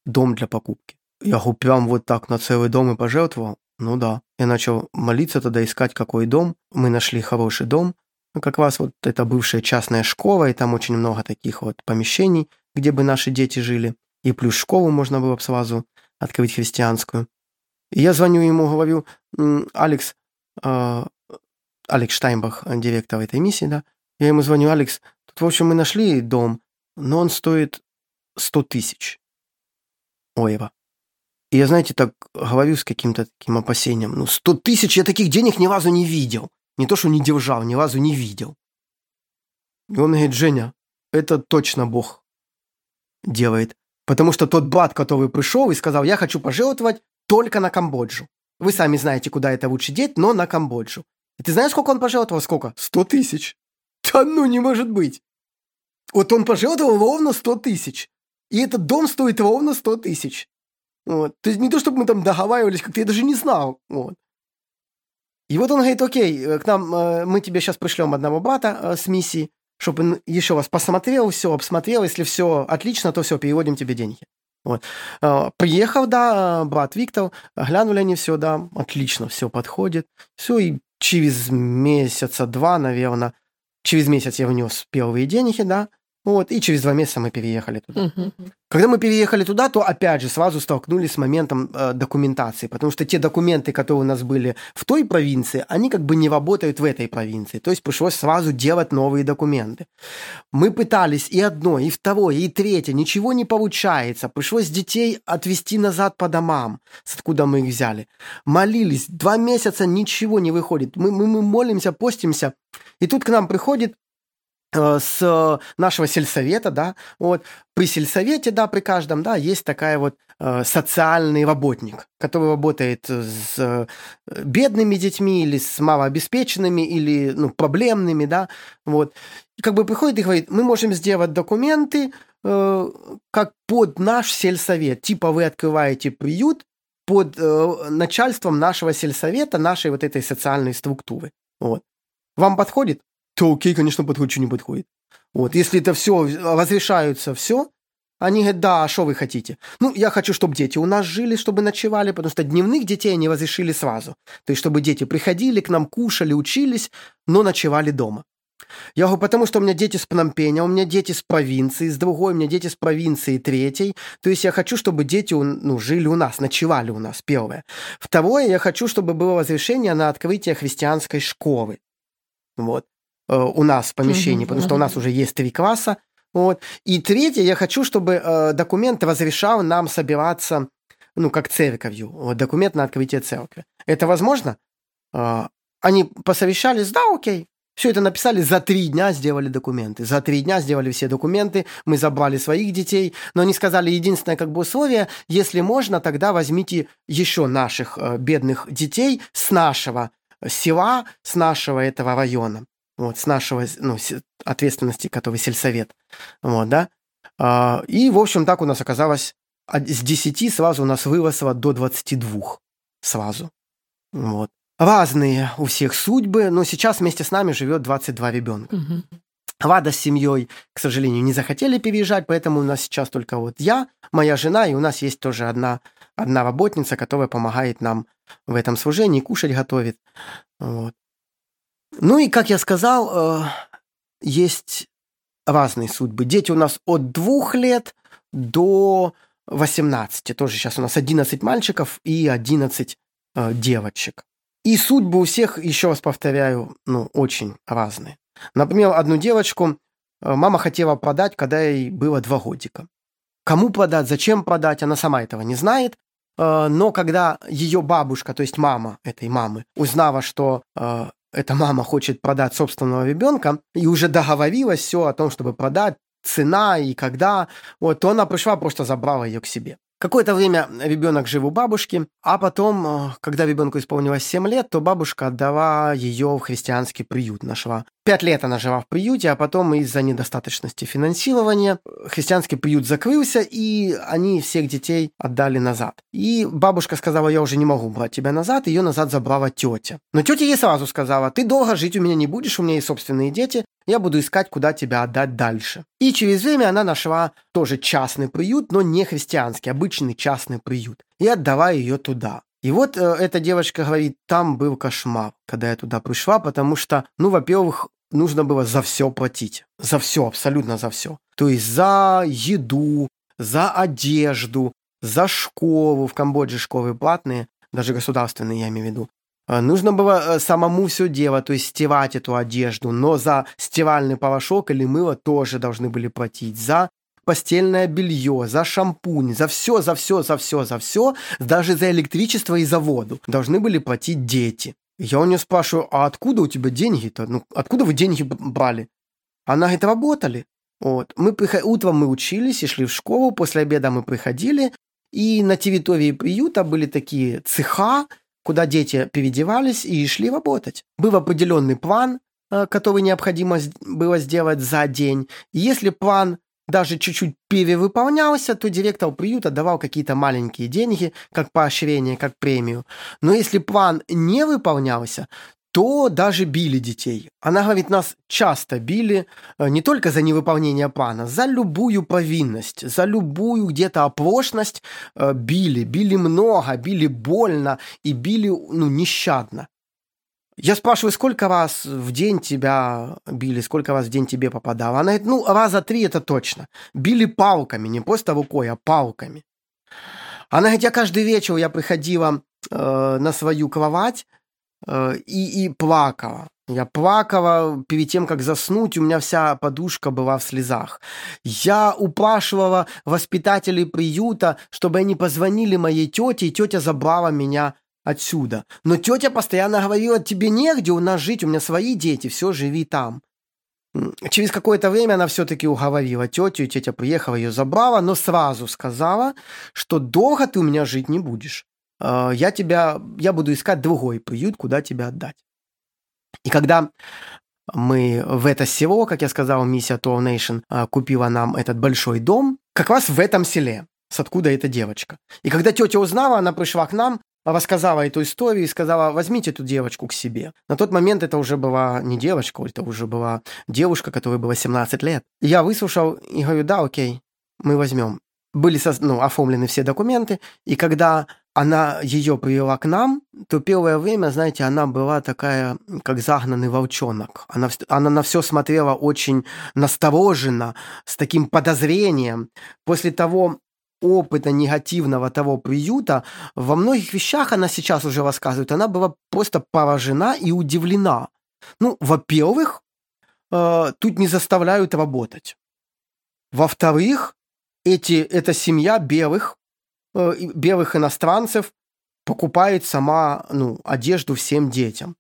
дом для покупки. Я говорю, прям вот так на целый дом и пожертвовал? Ну да. Я начал молиться тогда, искать какой дом. Мы нашли хороший дом. Ну, как раз вот это бывшая частная школа, и там очень много таких вот помещений, где бы наши дети жили. И плюс школу можно было бы сразу открыть христианскую. И я звоню ему, говорю, Алекс, э, Алекс Штайнбах, директор этой миссии, да, я ему звоню, Алекс, тут, в общем, мы нашли дом, но он стоит 100 тысяч. Оева. И я, знаете, так говорю с каким-то таким опасением. Ну, сто тысяч я таких денег ни разу не видел. Не то, что не держал, ни разу не видел. И он говорит, Женя, это точно Бог делает. Потому что тот брат, который пришел и сказал, я хочу пожертвовать только на Камбоджу. Вы сами знаете, куда это лучше деть, но на Камбоджу. И ты знаешь, сколько он пожертвовал? Сколько? Сто тысяч. Да ну не может быть. Вот он пожертвовал ровно сто тысяч. И этот дом стоит ровно сто тысяч. Вот. То есть не то, чтобы мы там договаривались, как-то я даже не знал. Вот. И вот он говорит, окей, э, к нам, э, мы тебе сейчас пришлем одного брата э, с миссии, чтобы он еще вас посмотрел, все обсмотрел, если все отлично, то все, переводим тебе деньги. Вот. Приехал, да, брат Виктор, глянули они все, да, отлично, все подходит. Все, и через месяца два, наверное, через месяц я внес первые деньги, да, вот, и через два месяца мы переехали туда. Угу. Когда мы переехали туда, то опять же сразу столкнулись с моментом э, документации, потому что те документы, которые у нас были в той провинции, они как бы не работают в этой провинции. То есть пришлось сразу делать новые документы. Мы пытались и одно, и второе, и третье, ничего не получается. Пришлось детей отвезти назад по домам, откуда мы их взяли. Молились, два месяца ничего не выходит. Мы, мы, мы молимся, постимся, и тут к нам приходит с нашего сельсовета, да, вот, при сельсовете, да, при каждом, да, есть такая вот э, социальный работник, который работает с э, бедными детьми или с малообеспеченными или, ну, проблемными, да, вот. Как бы приходит и говорит, мы можем сделать документы, э, как под наш сельсовет, типа вы открываете приют под э, начальством нашего сельсовета, нашей вот этой социальной структуры, вот. Вам подходит? То окей, конечно, подходит, что не подходит. Вот, если это все разрешаются, все, они говорят, да, а что вы хотите? Ну, я хочу, чтобы дети у нас жили, чтобы ночевали, потому что дневных детей они разрешили сразу. То есть, чтобы дети приходили к нам, кушали, учились, но ночевали дома. Я говорю, потому что у меня дети с Пномпеня, у меня дети с провинции, с другой, у меня дети с провинции третьей. То есть я хочу, чтобы дети ну, жили у нас, ночевали у нас, первое. Второе, я хочу, чтобы было разрешение на открытие христианской школы. Вот. Э, у нас в помещении, потому что у нас уже есть три класса. Вот. И третье, я хочу, чтобы э, документ разрешал нам собираться, ну, как церковью, вот, документ на открытие церкви. Это возможно? Э, они посовещались, да, окей. Все это написали, за три дня сделали документы. За три дня сделали все документы, мы забрали своих детей, но они сказали, единственное как бы условие, если можно, тогда возьмите еще наших э, бедных детей с нашего села, с нашего этого района вот, с нашего ну, ответственности, который сельсовет. Вот, да? А, и, в общем, так у нас оказалось с 10 сразу у нас выросло до 22 сразу. Вот. Разные у всех судьбы, но сейчас вместе с нами живет 22 ребенка. Угу. Вада с семьей, к сожалению, не захотели переезжать, поэтому у нас сейчас только вот я, моя жена, и у нас есть тоже одна, одна работница, которая помогает нам в этом служении, кушать готовит. Вот. Ну и, как я сказал, э, есть разные судьбы. Дети у нас от двух лет до 18. Тоже сейчас у нас 11 мальчиков и 11 э, девочек. И судьбы у всех, еще раз повторяю, ну, очень разные. Например, одну девочку э, мама хотела продать, когда ей было два годика. Кому продать, зачем продать, она сама этого не знает. Но когда ее бабушка, то есть мама этой мамы, узнала, что эта мама хочет продать собственного ребенка и уже договорилась все о том, чтобы продать, цена и когда, вот, то она пришла, просто забрала ее к себе. Какое-то время ребенок жил у бабушки, а потом, э, когда ребенку исполнилось 7 лет, то бабушка отдала ее в христианский приют, нашла. Пять лет она жила в приюте, а потом из-за недостаточности финансирования христианский приют закрылся, и они всех детей отдали назад. И бабушка сказала, я уже не могу брать тебя назад, ее назад забрала тетя. Но тетя ей сразу сказала, ты долго жить у меня не будешь, у меня есть собственные дети, я буду искать, куда тебя отдать дальше. И через время она нашла тоже частный приют, но не христианский, обычный частный приют. И отдала ее туда. И вот э, эта девочка говорит, там был кошмар, когда я туда пришла, потому что, ну, во-первых, нужно было за все платить. За все, абсолютно за все. То есть за еду, за одежду, за школу. В Камбодже школы платные, даже государственные, я имею в виду. А, нужно было э, самому все делать, то есть стирать эту одежду, но за стиральный порошок или мыло тоже должны были платить. За постельное белье, за шампунь, за все, за все, за все, за все, даже за электричество и за воду должны были платить дети. Я у нее спрашиваю, а откуда у тебя деньги-то? Ну, откуда вы деньги брали? Она говорит, работали. Вот. Мы приход... Утром мы учились и шли в школу, после обеда мы приходили, и на территории приюта были такие цеха, куда дети переодевались и шли работать. Был определенный план, э, который необходимо было сделать за день. И если план даже чуть-чуть перевыполнялся, то директор приюта давал какие-то маленькие деньги, как поощрение, как премию. Но если план не выполнялся, то даже били детей. Она говорит, нас часто били э, не только за невыполнение плана, за любую повинность, за любую где-то оплошность э, били. Били много, били больно и били ну, нещадно. Я спрашиваю, сколько раз в день тебя били, сколько раз в день тебе попадало? Она говорит, ну, раза три это точно. Били палками, не просто рукой, а палками. Она говорит, я каждый вечер я приходила э, на свою кровать, Э, и, и плакала. Я плакала перед тем, как заснуть, у меня вся подушка была в слезах. Я упрашивала воспитателей приюта, чтобы они позвонили моей тете, и тетя забрала меня отсюда. Но тетя постоянно говорила, тебе негде у нас жить, у меня свои дети, все, живи там. Через какое-то время она все-таки уговорила тетю, и тетя приехала, ее забрала, но сразу сказала, что долго ты у меня жить не будешь. Э, я тебя, я буду искать другой приют, куда тебя отдать. И когда мы в это село, как я сказал, миссия Tour Nation э, купила нам этот большой дом, как раз в этом селе, с откуда эта девочка. И когда тетя узнала, она пришла к нам рассказала эту историю и сказала, возьмите эту девочку к себе. На тот момент это уже была не девочка, это уже была девушка, которой было 17 лет. Я выслушал и говорю, да, окей, мы возьмем. Были ну, оформлены все документы, и когда она ее привела к нам, то первое время, знаете, она была такая, как загнанный волчонок. Она, она на все смотрела очень настороженно, с таким подозрением. После того, опыта негативного того приюта, во многих вещах она сейчас уже рассказывает, она была просто поражена и удивлена. Ну, во-первых, э, тут не заставляют работать. Во-вторых, эти, эта семья белых, э, белых иностранцев покупает сама ну, одежду всем детям.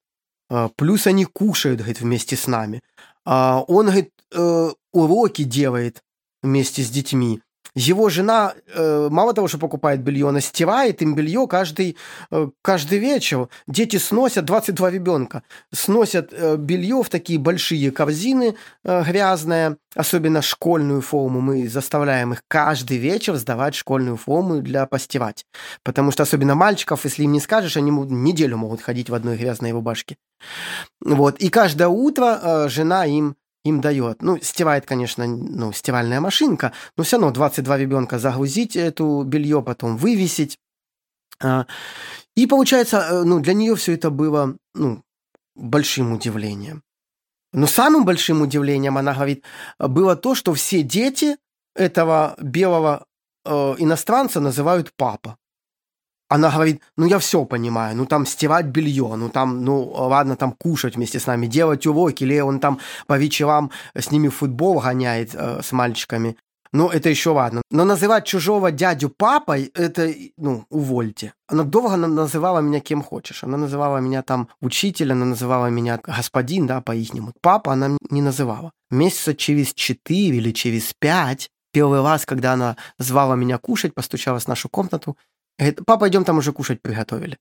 Э, плюс они кушают, говорит, вместе с нами. Э, он, говорит, э, уроки делает вместе с детьми. Его жена э, мало того, что покупает белье, она стирает им белье каждый, э, каждый вечер. Дети сносят, 22 ребенка, сносят э, белье в такие большие корзины э, грязные, особенно школьную форму. Мы заставляем их каждый вечер сдавать школьную форму для постирать. Потому что особенно мальчиков, если им не скажешь, они неделю могут ходить в одной грязной рубашке. Вот. И каждое утро э, жена им им дает. Ну, стирает, конечно, ну, стиральная машинка, но все равно 22 ребенка загрузить эту белье, потом вывесить. А, и получается, э, ну, для нее все это было, ну, большим удивлением. Но самым большим удивлением, она говорит, было то, что все дети этого белого э, иностранца называют папа она говорит, ну я все понимаю, ну там стирать белье, ну там, ну ладно, там кушать вместе с нами, делать уроки, или он там по вечерам с ними футбол гоняет э, с мальчиками. Ну, это еще ладно. Но называть чужого дядю папой, это, ну, увольте. Она долго называла меня кем хочешь. Она называла меня там учитель, она называла меня господин, да, по-ихнему. Папа она не называла. Месяца через четыре или через пять, первый раз, когда она звала меня кушать, постучалась в нашу комнату, Говорит, папа, идем там уже кушать приготовили.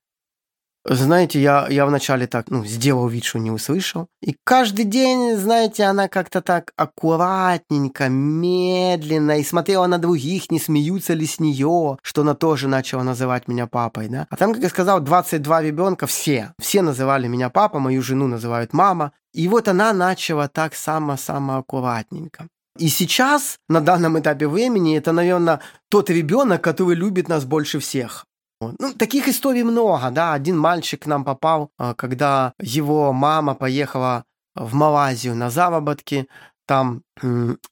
Знаете, я, я вначале так, ну, сделал вид, что не услышал. И каждый день, знаете, она как-то так аккуратненько, медленно, и смотрела на других, не смеются ли с нее, что она тоже начала называть меня папой, да. А там, как я сказал, 22 ребенка, все, все называли меня папа, мою жену называют мама. И вот она начала так само-само аккуратненько. И сейчас, на данном этапе времени, это, наверное, тот ребенок, который любит нас больше всех. Ну, таких историй много, да. Один мальчик к нам попал, а, когда его мама поехала в Малайзию на заработки, там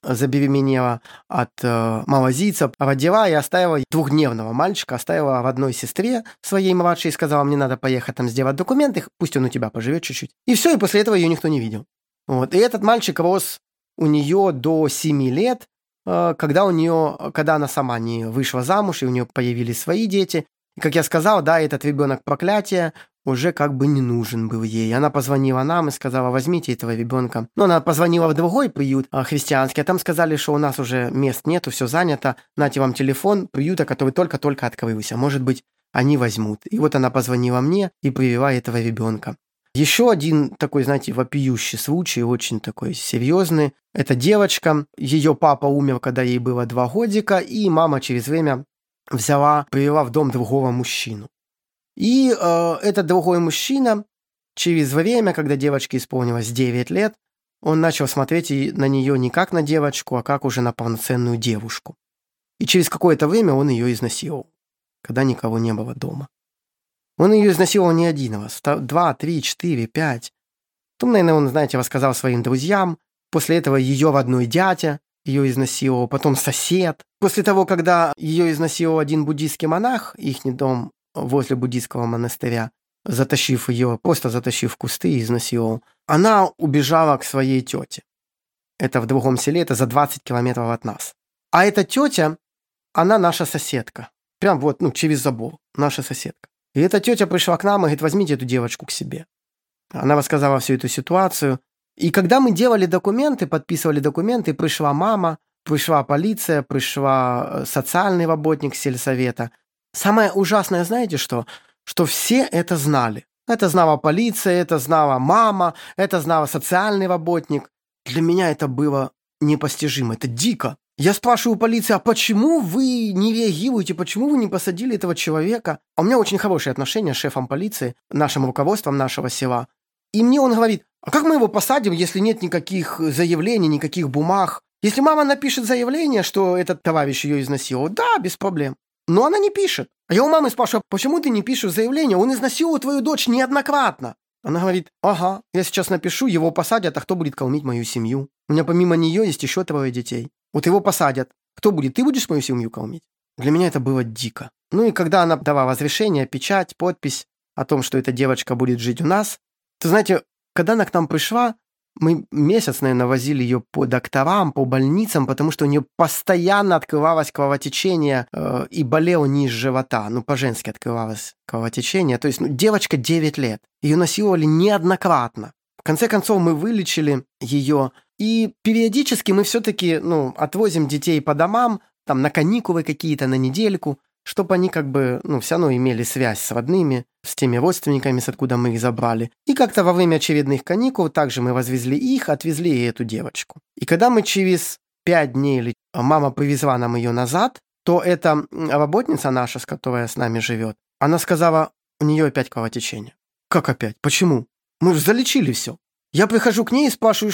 забеременела от э, малазийца, родила и оставила двухдневного мальчика, оставила родной сестре своей младшей и сказала, мне надо поехать там сделать документы, пусть он у тебя поживет чуть-чуть. И все, и после этого ее никто не видел. Вот. И этот мальчик рос у нее до 7 лет, э, когда у нее, когда она сама не вышла замуж, и у нее появились свои дети. И, как я сказал, да, этот ребенок проклятия уже как бы не нужен был ей. Она позвонила нам и сказала, возьмите этого ребенка. Но она позвонила в другой приют э, христианский, а там сказали, что у нас уже мест нету, все занято, нате вам телефон приюта, который только-только открылся. Может быть, они возьмут. И вот она позвонила мне и привела этого ребенка. Еще один такой, знаете, вопиющий случай, очень такой серьезный. Это девочка, ее папа умер, когда ей было два годика, и мама через время взяла, привела в дом другого мужчину. И э, этот другой мужчина через время, когда девочке исполнилось 9 лет, он начал смотреть на нее не как на девочку, а как уже на полноценную девушку. И через какое-то время он ее изнасиловал, когда никого не было дома. Он ее изнасиловал не один раз, два, три, четыре, пять. Потом, наверное, он, знаете, рассказал своим друзьям. После этого ее родной дядя ее изнасиловал, потом сосед. После того, когда ее изнасиловал один буддийский монах, их дом возле буддийского монастыря, затащив ее, просто затащив в кусты и изнасиловал, она убежала к своей тете. Это в другом селе, это за 20 километров от нас. А эта тетя, она наша соседка. Прям вот, ну, через забор, наша соседка. И эта тетя пришла к нам и говорит, возьмите эту девочку к себе. Она рассказала всю эту ситуацию, И когда мы делали документы, подписывали документы, пришла мама, пришла полиция, пришла э, социальный работник сельсовета. Самое ужасное, знаете что? Что все это знали. Это знала полиция, это знала мама, это знала социальный работник. Для меня это было непостижимо, это дико. Я спрашиваю полиции, а почему вы не реагируете, почему вы не посадили этого человека? А у меня очень хорошие отношения с шефом полиции, нашим руководством нашего села. И мне он говорит, а как мы его посадим, если нет никаких заявлений, никаких бумаг? Если мама напишет заявление, что этот товарищ ее изнасиловал, да, без проблем. Но она не пишет. А я у мамы спрашиваю, почему ты не пишешь заявление? Он изнасиловал твою дочь неоднократно. Она говорит, ага, я сейчас напишу, его посадят, а кто будет кормить мою семью? У меня помимо нее есть еще трое детей. Вот его посадят. Кто будет? Ты будешь мою семью кормить? Для меня это было дико. Ну и когда она давала разрешение, печать, подпись о том, что эта девочка будет жить у нас, то знаете, когда она к нам пришла, мы месяц, наверное, возили ее по докторам, по больницам, потому что у нее постоянно открывалось кровотечение э, и болело низ живота. Ну, по-женски открывалось кровотечение. То есть ну, девочка 9 лет. Ее насиловали неоднократно. В конце концов, мы вылечили ее. И периодически мы все-таки ну, отвозим детей по домам, там на каникулы какие-то, на недельку чтобы они как бы, ну, все равно имели связь с родными, с теми родственниками, с откуда мы их забрали. И как-то во время очередных каникул также мы возвезли их, отвезли и эту девочку. И когда мы через пять дней или мама привезла нам ее назад, то эта работница наша, с которой с нами живет, она сказала, у нее опять кровотечение. Как опять? Почему? Мы же залечили все. Я прихожу к ней и спрашиваю,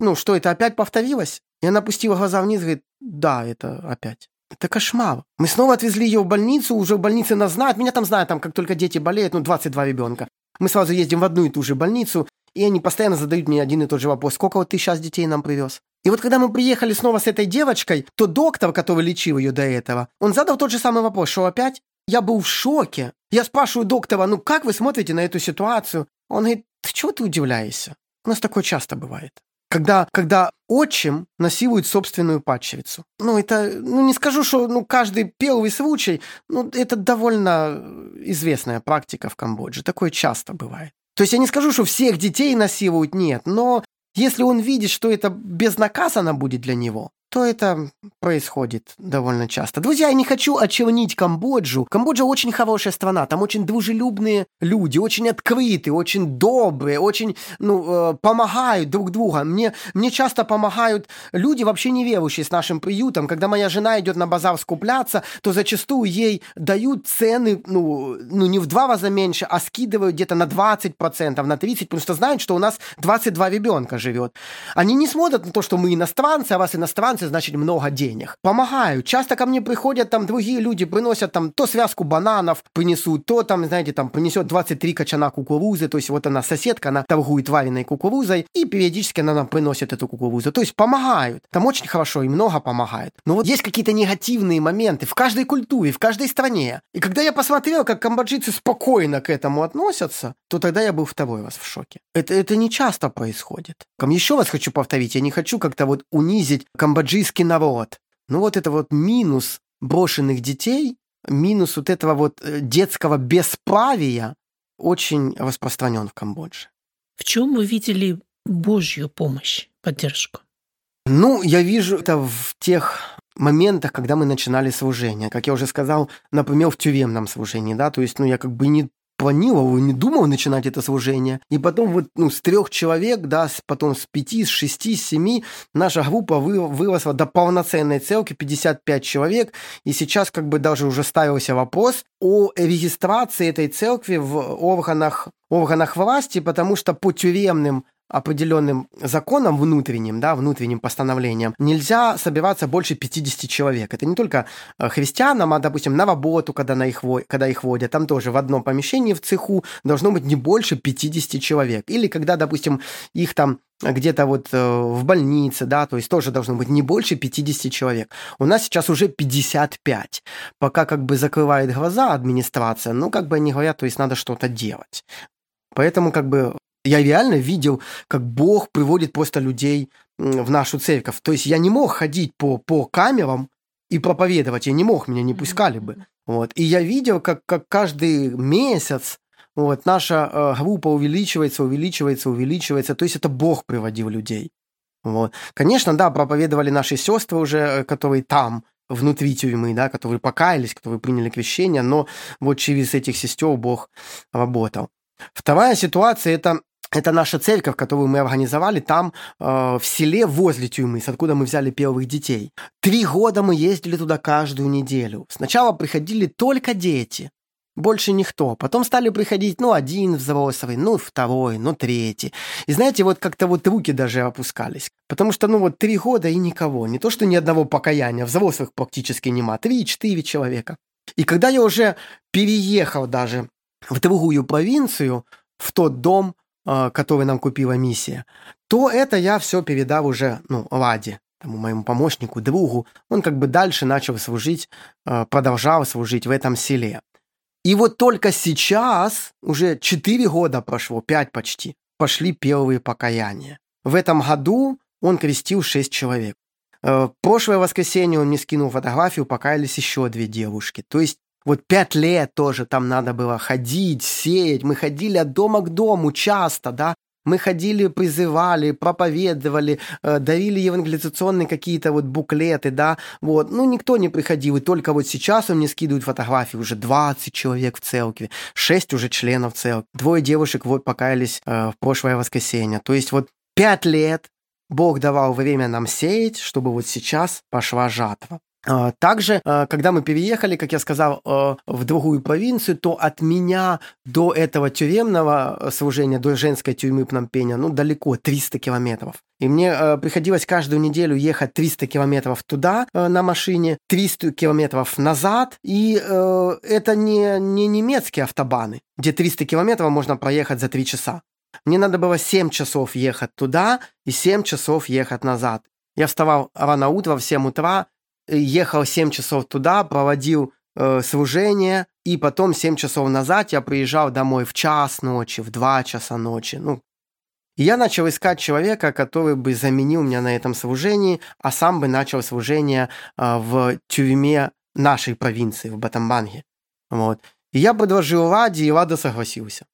ну, что это опять повторилось? И она опустила глаза вниз и говорит, да, это опять. Это кошмар. Мы снова отвезли ее в больницу, уже в больнице нас знают. Меня там знают, там как только дети болеют, ну, 22 ребенка. Мы сразу ездим в одну и ту же больницу, и они постоянно задают мне один и тот же вопрос. Сколько вот ты сейчас детей нам привез? И вот когда мы приехали снова с этой девочкой, то доктор, который лечил ее до этого, он задал тот же самый вопрос, что опять? Я был в шоке. Я спрашиваю доктора, ну как вы смотрите на эту ситуацию? Он говорит, ты чего ты удивляешься? У нас такое часто бывает когда, когда отчим насилует собственную падчерицу. Ну, это, ну, не скажу, что ну, каждый первый случай, ну, это довольно известная практика в Камбодже. Такое часто бывает. То есть я не скажу, что всех детей насилуют, нет, но если он видит, что это безнаказанно будет для него, то это происходит довольно часто. Друзья, я не хочу очернить Камбоджу. Камбоджа очень хорошая страна, там очень дружелюбные люди, очень открытые, очень добрые, очень, ну, э, помогают друг другу. Мне, мне часто помогают люди, вообще не верующие с нашим приютом. Когда моя жена идет на базар скупляться, то зачастую ей дают цены, ну, ну не в два раза меньше, а скидывают где-то на 20%, на 30%, потому что знают, что у нас 22 ребенка живет. Они не смотрят на то, что мы иностранцы, а вас иностранцы финансы, значит, много денег. Помогаю. Часто ко мне приходят там другие люди, приносят там то связку бананов принесут, то там, знаете, там принесет 23 качана кукурузы, то есть вот она соседка, она торгует вареной кукурузой, и периодически она нам приносит эту кукурузу. То есть помогают. Там очень хорошо и много помогает. Но вот есть какие-то негативные моменты в каждой культуре, в каждой стране. И когда я посмотрел, как камбоджийцы спокойно к этому относятся, то тогда я был второй раз в шоке. Это, это не часто происходит. Еще раз хочу повторить, я не хочу как-то вот унизить камбоджийцев таджикский народ. Ну вот это вот минус брошенных детей, минус вот этого вот э, детского бесправия очень распространен в Камбодже. В чем вы видели Божью помощь, поддержку? Ну, я вижу это в тех моментах, когда мы начинали служение. Как я уже сказал, например, в тюремном служении, да, то есть, ну, я как бы не планировал не думал начинать это служение. И потом вот ну, с трех человек, да, потом с пяти, с шести, с семи наша группа вы, выросла до полноценной целки, 55 человек. И сейчас как бы даже уже ставился вопрос о регистрации этой церкви в органах, органах власти, потому что по тюремным определенным законом внутренним, да, внутренним постановлением, нельзя собираться больше 50 человек. Это не только э, христианам, а, допустим, на работу, когда, на их, когда их водят, там тоже в одном помещении в цеху должно быть не больше 50 человек. Или когда, допустим, их там где-то вот э, в больнице, да, то есть тоже должно быть не больше 50 человек. У нас сейчас уже 55. Пока как бы закрывает глаза администрация, ну, как бы они говорят, то есть надо что-то делать. Поэтому как бы я реально видел, как Бог приводит просто людей в нашу церковь. То есть я не мог ходить по, по камерам и проповедовать. Я не мог, меня не пускали бы. Вот. И я видел, как, как каждый месяц Вот, наша э, группа увеличивается, увеличивается, увеличивается. То есть это Бог приводил людей. Вот. Конечно, да, проповедовали наши сестры уже, э, которые там, внутри тюрьмы, да, которые покаялись, которые приняли крещение, но вот через этих сестер Бог работал. Вторая ситуация – это это наша церковь, которую мы организовали там, э, в селе возле тюрьмы, с откуда мы взяли первых детей. Три года мы ездили туда каждую неделю. Сначала приходили только дети, больше никто. Потом стали приходить, ну, один взрослый, ну, второй, ну, третий. И знаете, вот как-то вот руки даже опускались. Потому что, ну, вот три года и никого. Не то, что ни одного покаяния, взрослых практически нема. Три-четыре человека. И когда я уже переехал даже в другую провинцию, в тот дом, который нам купила миссия, то это я все передал уже, ну, Ладе, тому моему помощнику, другу. Он как бы дальше начал служить, э, продолжал служить в этом селе. И вот только сейчас, уже 4 года прошло, 5 почти, пошли первые покаяния. В этом году он крестил 6 человек. Э, в прошлое воскресенье он мне скинул фотографию, покаялись еще две девушки. То есть вот пять лет тоже там надо было ходить, сеять. Мы ходили от дома к дому часто, да. Мы ходили, призывали, проповедовали, э, дарили евангелизационные какие-то вот буклеты, да, вот. Ну, никто не приходил, и только вот сейчас он мне скидывает фотографии, уже 20 человек в церкви, 6 уже членов церкви, двое девушек вот покаялись э, в прошлое воскресенье. То есть вот 5 лет Бог давал время нам сеять, чтобы вот сейчас пошла жатва. А, также, а, когда мы переехали, как я сказал, а, в другую провинцию, то от меня до этого тюремного служения, до женской тюрьмы Пномпеня, ну, далеко, 300 километров. И мне приходилось каждую неделю ехать 300 километров туда на машине, 300 километров назад. И это не, не немецкие автобаны, где 300 километров можно проехать за 3 часа. Мне надо было 7 часов ехать туда и 7 часов ехать назад. Я вставал рано утром в 7 утра, ехал 7 часов туда, проводил э, служение, и потом 7 часов назад я приезжал домой в час ночи, в 2 часа ночи. Ну, я начал искать человека, который бы заменил меня на этом служении, а сам бы начал служение э, в тюрьме нашей провинции, в Батамбанге. Вот. И я предложил Ладе, и Лада согласился.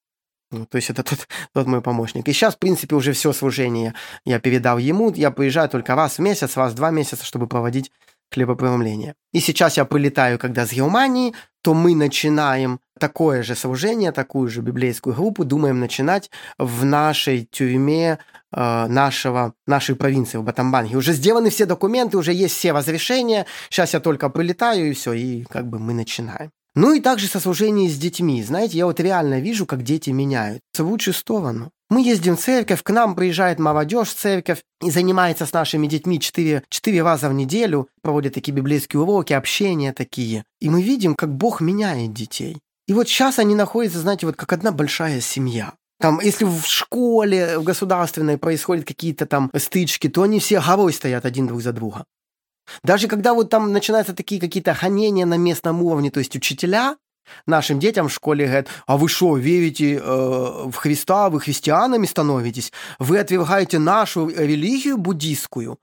Ну, то есть это *laughs* тот, тот мой помощник. И сейчас, в принципе, уже все служение я передал ему. Я приезжаю только раз в месяц, раз в два месяца, чтобы проводить хлебопреломления. И сейчас я прилетаю, когда с Германии, то мы начинаем такое же служение, такую же библейскую группу, думаем начинать в нашей тюрьме э, нашего, нашей провинции, в Батамбанге. Уже сделаны все документы, уже есть все разрешения. Сейчас я только прилетаю, и все, и как бы мы начинаем. Ну и также со служением с детьми. Знаете, я вот реально вижу, как дети меняются в лучшую сторону. Мы ездим в церковь, к нам приезжает молодежь в церковь и занимается с нашими детьми четыре, четыре раза в неделю, проводят такие библейские уроки, общения такие. И мы видим, как Бог меняет детей. И вот сейчас они находятся, знаете, вот как одна большая семья. Там, если в школе, в государственной происходят какие-то там стычки, то они все горой стоят один друг за друга. Даже когда вот там начинаются такие какие-то гонения на местном уровне, то есть учителя нашим детям в школе говорят, а вы что, верите э, в Христа, вы христианами становитесь, вы отвергаете нашу религию буддийскую,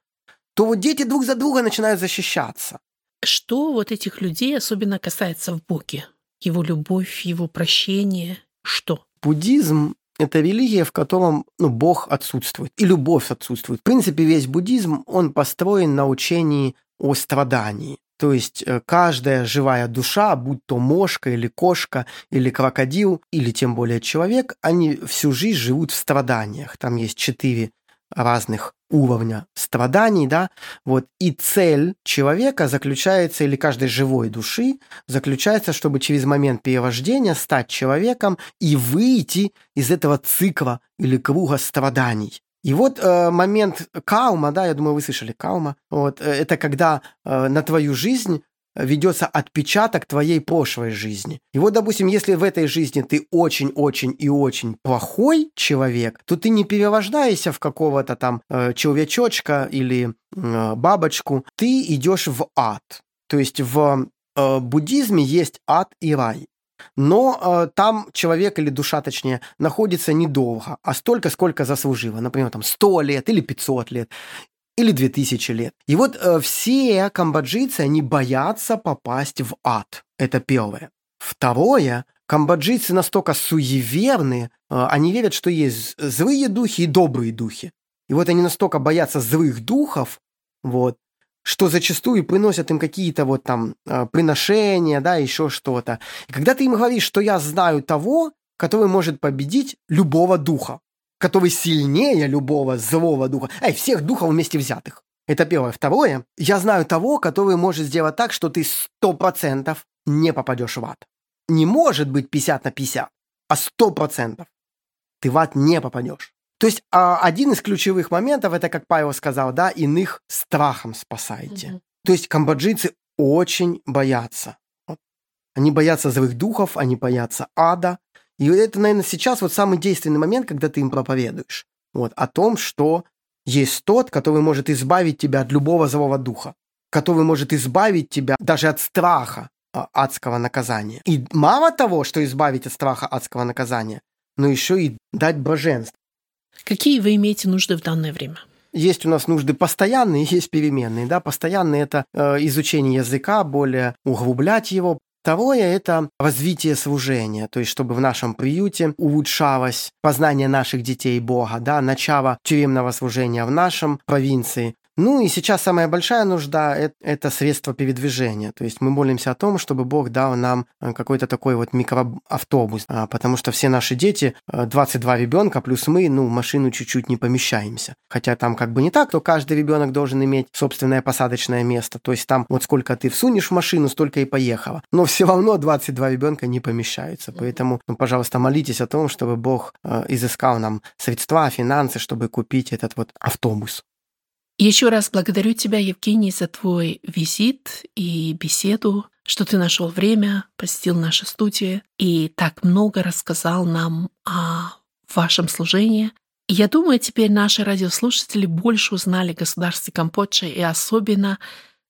то вот дети друг за друга начинают защищаться. Что вот этих людей особенно касается в Боге? Его любовь, его прощение, что? Буддизм это религия, в котором ну, Бог отсутствует, и любовь отсутствует. В принципе, весь буддизм, он построен на учении о страдании. То есть э, каждая живая душа, будь то мошка или кошка, или крокодил, или тем более человек, они всю жизнь живут в страданиях. Там есть четыре разных уровня страданий, да, вот, и цель человека заключается, или каждой живой души, заключается, чтобы через момент перерождения стать человеком и выйти из этого цикла или круга страданий. И вот э, момент каума, да, я думаю, вы слышали каума, вот, э, это когда э, на твою жизнь ведется отпечаток твоей прошлой жизни. И вот, допустим, если в этой жизни ты очень-очень и очень плохой человек, то ты не перерождаешься в какого-то там э, человечочка или э, бабочку, ты идешь в ад. То есть в э, буддизме есть ад и рай. Но э, там человек или душа, точнее, находится недолго, а столько, сколько заслужила. Например, там 100 лет или 500 лет или 2000 лет. И вот э, все камбоджийцы, они боятся попасть в ад. Это первое. Второе, камбоджийцы настолько суеверные, э, они верят, что есть злые духи и добрые духи. И вот они настолько боятся злых духов, вот, что зачастую приносят им какие-то вот там э, приношения, да, еще что-то. И когда ты им говоришь, что я знаю того, который может победить любого духа, который сильнее любого злого духа, эй, всех духов вместе взятых. Это первое. Второе, я знаю того, который может сделать так, что ты сто процентов не попадешь в ад. Не может быть 50 на 50, а сто процентов. Ты в ад не попадешь. То есть а, один из ключевых моментов, это, как Павел сказал, да, иных страхом спасаете. Mm-hmm. То есть камбоджийцы очень боятся. Они боятся злых духов, они боятся ада. И это, наверное, сейчас вот самый действенный момент, когда ты им проповедуешь. Вот, о том, что есть тот, который может избавить тебя от любого злого духа, который может избавить тебя даже от страха а, адского наказания. И мало того, что избавить от страха адского наказания, но еще и дать блаженство. Какие вы имеете нужды в данное время? Есть у нас нужды постоянные, *laughs* есть переменные. Да? Постоянные – это э, изучение языка, более углублять его, Второе – это развитие служения, то есть чтобы в нашем приюте улучшалось познание наших детей Бога, да, начало тюремного служения в нашем провинции, ну и сейчас самая большая нужда – это средство передвижения. То есть мы молимся о том, чтобы Бог дал нам э, какой-то такой вот микроавтобус, а, потому что все наши дети, 22 э, ребенка плюс мы, ну, в машину чуть-чуть не помещаемся. Хотя там как бы не так, то каждый ребенок должен иметь собственное посадочное место. То есть там вот сколько ты всунешь в машину, столько и поехало. Но все равно 22 ребенка не помещаются. Поэтому, ну, пожалуйста, молитесь о том, чтобы Бог э, изыскал нам средства, финансы, чтобы купить этот вот автобус. Еще раз благодарю тебя, Евгений, за твой визит и беседу, что ты нашел время, посетил наши студии и так много рассказал нам о вашем служении. я думаю, теперь наши радиослушатели больше узнали о государстве Камбоджи и особенно,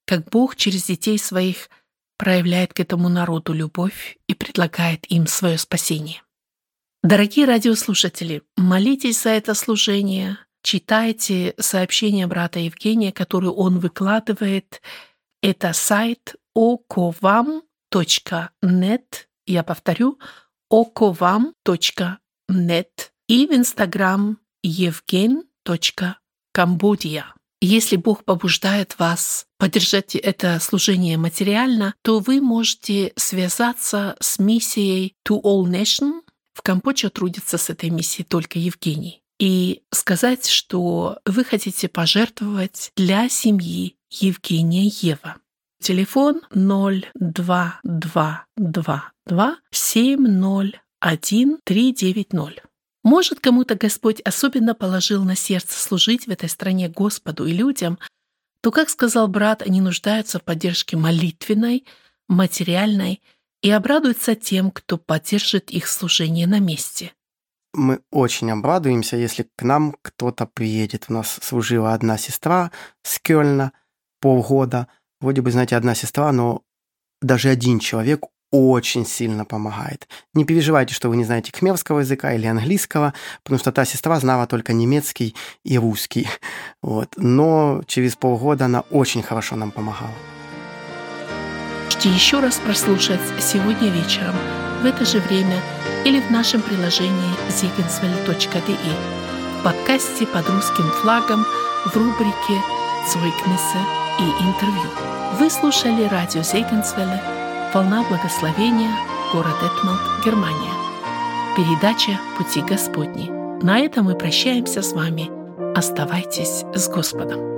как Бог через детей своих проявляет к этому народу любовь и предлагает им свое спасение. Дорогие радиослушатели, молитесь за это служение, читайте сообщение брата Евгения, которое он выкладывает. Это сайт okovam.net. Я повторю, okovam.net и в Инстаграм evgen.cambodia. Если Бог побуждает вас поддержать это служение материально, то вы можете связаться с миссией To All Nation. В Камбодже трудится с этой миссией только Евгений и сказать, что вы хотите пожертвовать для семьи Евгения Ева. Телефон 02222 701 390. Может, кому-то Господь особенно положил на сердце служить в этой стране Господу и людям, то, как сказал брат, они нуждаются в поддержке молитвенной, материальной и обрадуются тем, кто поддержит их служение на месте мы очень обрадуемся, если к нам кто-то приедет. У нас служила одна сестра с Кёльна полгода. Вроде бы, знаете, одна сестра, но даже один человек очень сильно помогает. Не переживайте, что вы не знаете кхмерского языка или английского, потому что та сестра знала только немецкий и русский. *laughs* Вот. Но через полгода она очень хорошо нам помогала. Можете еще раз прослушать сегодня вечером в это же время – или в нашем приложении zigenswell.de в подкасте под русским флагом в рубрике «Цойкнессе» и интервью. Вы слушали радио Зейгенсвелле «Волна благословения», город Этмалт, Германия. Передача «Пути Господни». На этом мы прощаемся с вами. Оставайтесь с Господом.